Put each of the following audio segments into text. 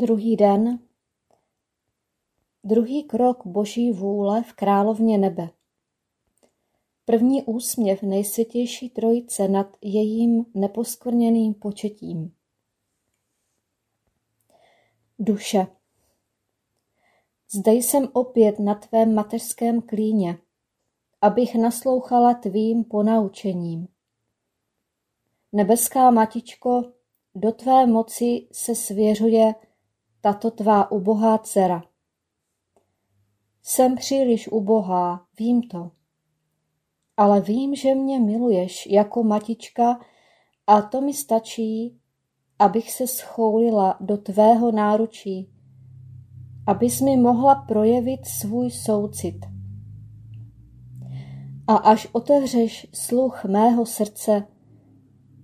Druhý den. Druhý krok Boží vůle v královně nebe. První úsměv nejsvětější trojice nad jejím neposkvrněným početím. Duše. Zde jsem opět na tvém mateřském klíně, abych naslouchala tvým ponaučením. Nebeská matičko, do tvé moci se svěřuje tato tvá ubohá dcera. Jsem příliš ubohá, vím to. Ale vím, že mě miluješ jako matička a to mi stačí, abych se schoulila do tvého náručí, abys mi mohla projevit svůj soucit. A až otevřeš sluch mého srdce,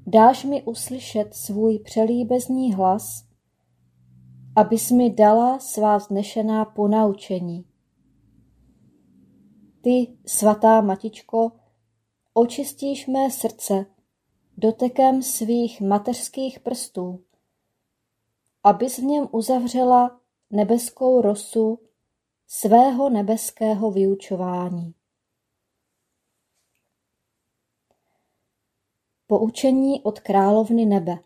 dáš mi uslyšet svůj přelíbezný hlas abys mi dala svá vznešená ponaučení. Ty, svatá matičko, očistíš mé srdce dotekem svých mateřských prstů, abys v něm uzavřela nebeskou rosu svého nebeského vyučování. Poučení od královny nebe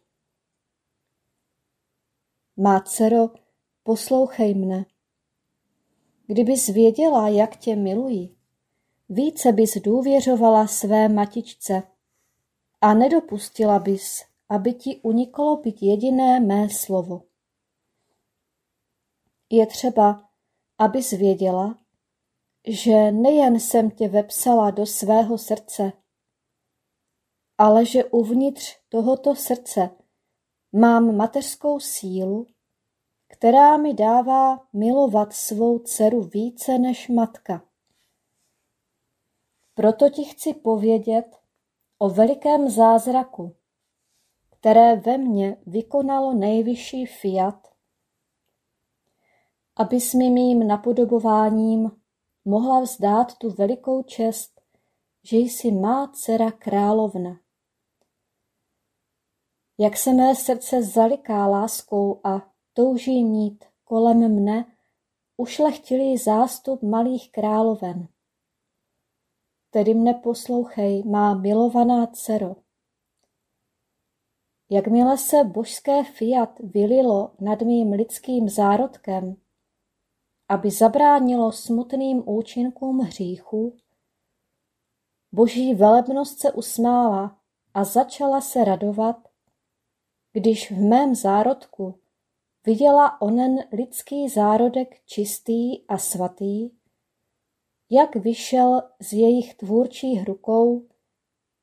má dcero, poslouchej mne. Kdybys věděla, jak tě miluji, více bys důvěřovala své matičce a nedopustila bys, aby ti uniklo být jediné mé slovo. Je třeba, abys věděla, že nejen jsem tě vepsala do svého srdce, ale že uvnitř tohoto srdce mám mateřskou sílu, která mi dává milovat svou dceru více než matka. Proto ti chci povědět o velikém zázraku, které ve mně vykonalo nejvyšší fiat, abys mi mým napodobováním mohla vzdát tu velikou čest, že jsi má dcera královna. Jak se mé srdce zaliká láskou a touží mít kolem mne ušlechtilý zástup malých královen. Tedy mne poslouchej, má milovaná dcero. Jakmile se božské fiat vylilo nad mým lidským zárodkem, aby zabránilo smutným účinkům hříchu, boží velebnost se usmála a začala se radovat, když v mém zárodku viděla onen lidský zárodek čistý a svatý, jak vyšel z jejich tvůrčích rukou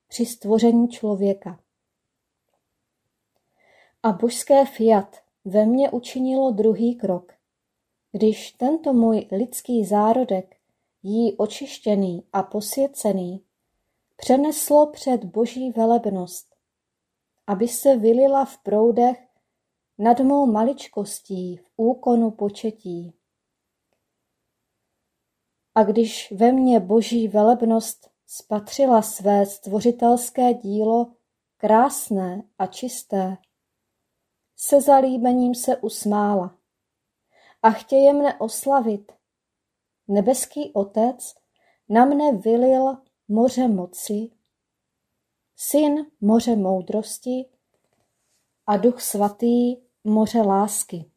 při stvoření člověka. A božské fiat ve mně učinilo druhý krok, když tento můj lidský zárodek, jí očištěný a posvěcený, přeneslo před boží velebnost, aby se vylila v proudech nad mou maličkostí v úkonu početí. A když ve mně boží velebnost spatřila své stvořitelské dílo krásné a čisté, se zalíbením se usmála a chtěje mne oslavit. Nebeský Otec na mne vylil moře moci, Syn moře moudrosti a Duch Svatý moře lásky.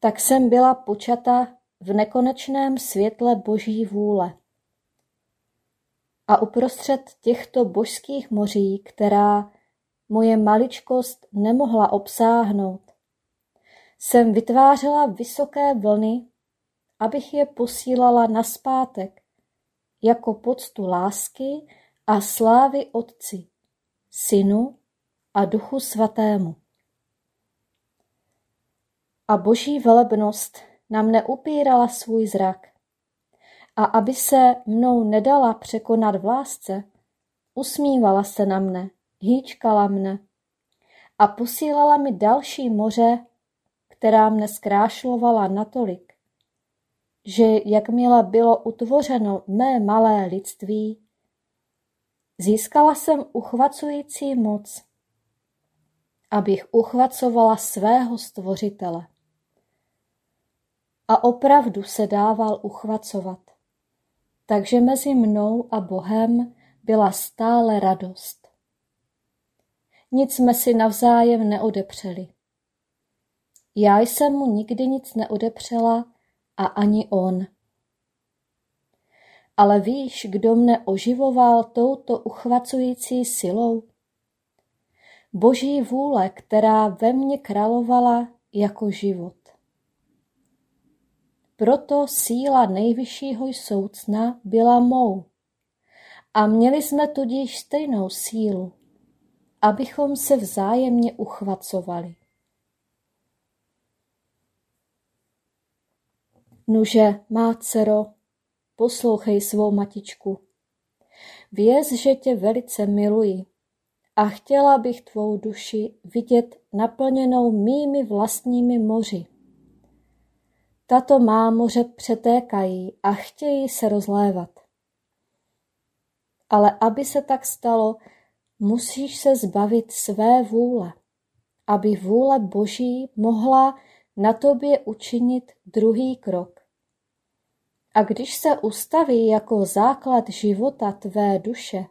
Tak jsem byla počata v nekonečném světle Boží vůle. A uprostřed těchto božských moří, která moje maličkost nemohla obsáhnout, jsem vytvářela vysoké vlny, abych je posílala naspátek, jako poctu lásky a slávy Otci, Synu a Duchu Svatému. A boží velebnost nám neupírala svůj zrak. A aby se mnou nedala překonat v lásce, usmívala se na mne, hýčkala mne a posílala mi další moře, která mne zkrášlovala natolik, že jakmile bylo utvořeno mé malé lidství, získala jsem uchvacující moc, abych uchvacovala svého stvořitele. A opravdu se dával uchvacovat. Takže mezi mnou a Bohem byla stále radost. Nic jsme si navzájem neodepřeli. Já jsem mu nikdy nic neodepřela a ani on. Ale víš, kdo mne oživoval touto uchvacující silou? Boží vůle, která ve mně královala jako život. Proto síla nejvyššího soucna byla mou. A měli jsme tudíž stejnou sílu, abychom se vzájemně uchvacovali. Nuže, má dcero, poslouchej svou matičku. Věz, že tě velice miluji a chtěla bych tvou duši vidět naplněnou mými vlastními moři. Tato má moře přetékají a chtějí se rozlévat. Ale aby se tak stalo, musíš se zbavit své vůle, aby vůle Boží mohla na tobě učinit druhý krok. A když se ustaví jako základ života tvé duše,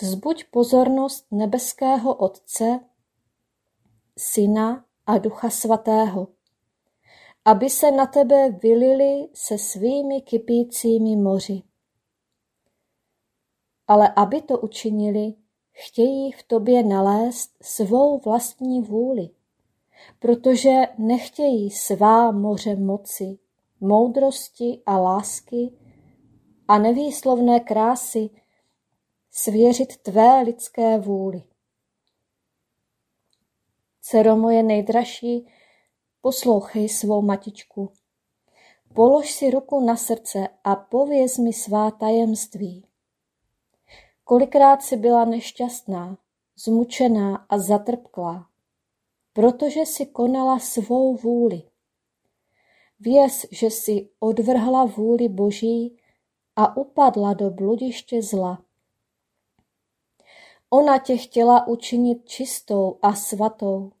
vzbuď pozornost nebeského Otce, Syna a Ducha Svatého, aby se na tebe vylili se svými kypícími moři. Ale aby to učinili, chtějí v tobě nalézt svou vlastní vůli protože nechtějí svá moře moci, moudrosti a lásky a nevýslovné krásy svěřit tvé lidské vůli. Dcero moje nejdražší, poslouchej svou matičku. Polož si ruku na srdce a pověz mi svá tajemství. Kolikrát si byla nešťastná, zmučená a zatrpklá, protože si konala svou vůli. Věz, že si odvrhla vůli Boží a upadla do bludiště zla. Ona tě chtěla učinit čistou a svatou,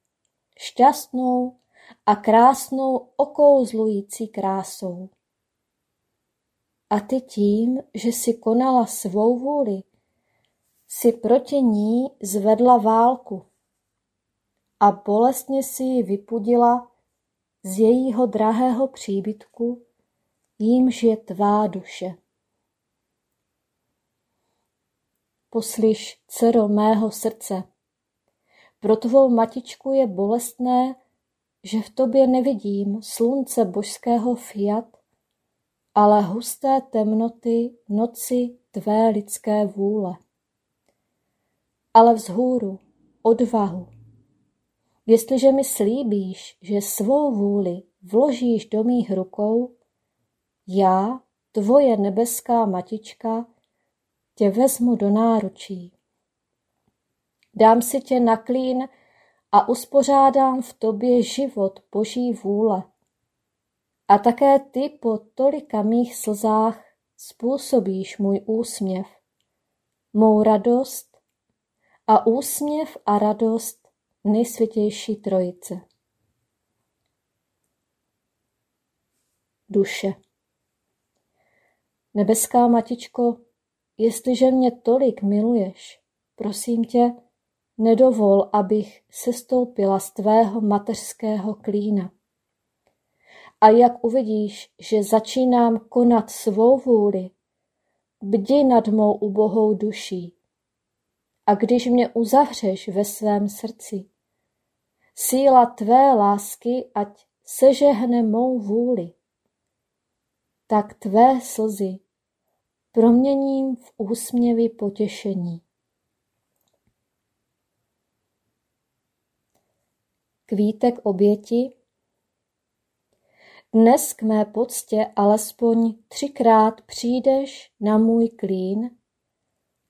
šťastnou a krásnou okouzlující krásou. A ty tím, že si konala svou vůli, si proti ní zvedla válku a bolestně si ji vypudila z jejího drahého příbytku, jímž je tvá duše. Poslyš, dcero mého srdce, pro tvou matičku je bolestné, že v tobě nevidím slunce božského fiat, ale husté temnoty noci tvé lidské vůle. Ale vzhůru, odvahu. Jestliže mi slíbíš, že svou vůli vložíš do mých rukou, já, tvoje nebeská matička, tě vezmu do náručí. Dám si tě na klín a uspořádám v tobě život Boží vůle. A také ty po tolika mých slzách způsobíš můj úsměv, mou radost a úsměv a radost nejsvětější trojice. Duše. Nebeská matičko, jestliže mě tolik miluješ, prosím tě, nedovol, abych sestoupila z tvého mateřského klína. A jak uvidíš, že začínám konat svou vůli, bdi nad mou ubohou duší. A když mě uzavřeš ve svém srdci, síla tvé lásky ať sežehne mou vůli. Tak tvé slzy proměním v úsměvy potěšení. Kvítek oběti Dnes k mé poctě alespoň třikrát přijdeš na můj klín,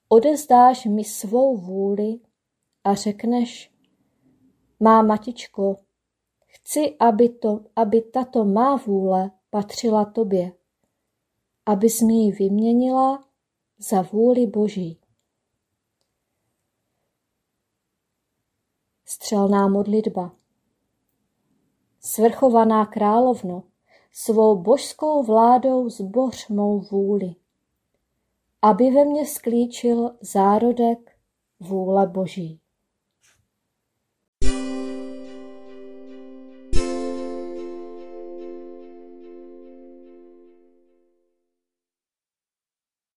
odezdáš mi svou vůli a řekneš, má matičko, chci, aby, to, aby tato má vůle patřila tobě, abys mi ji vyměnila za vůli Boží. Střelná modlitba Svrchovaná královno, svou božskou vládou zboř mou vůli, aby ve mně sklíčil zárodek vůle Boží.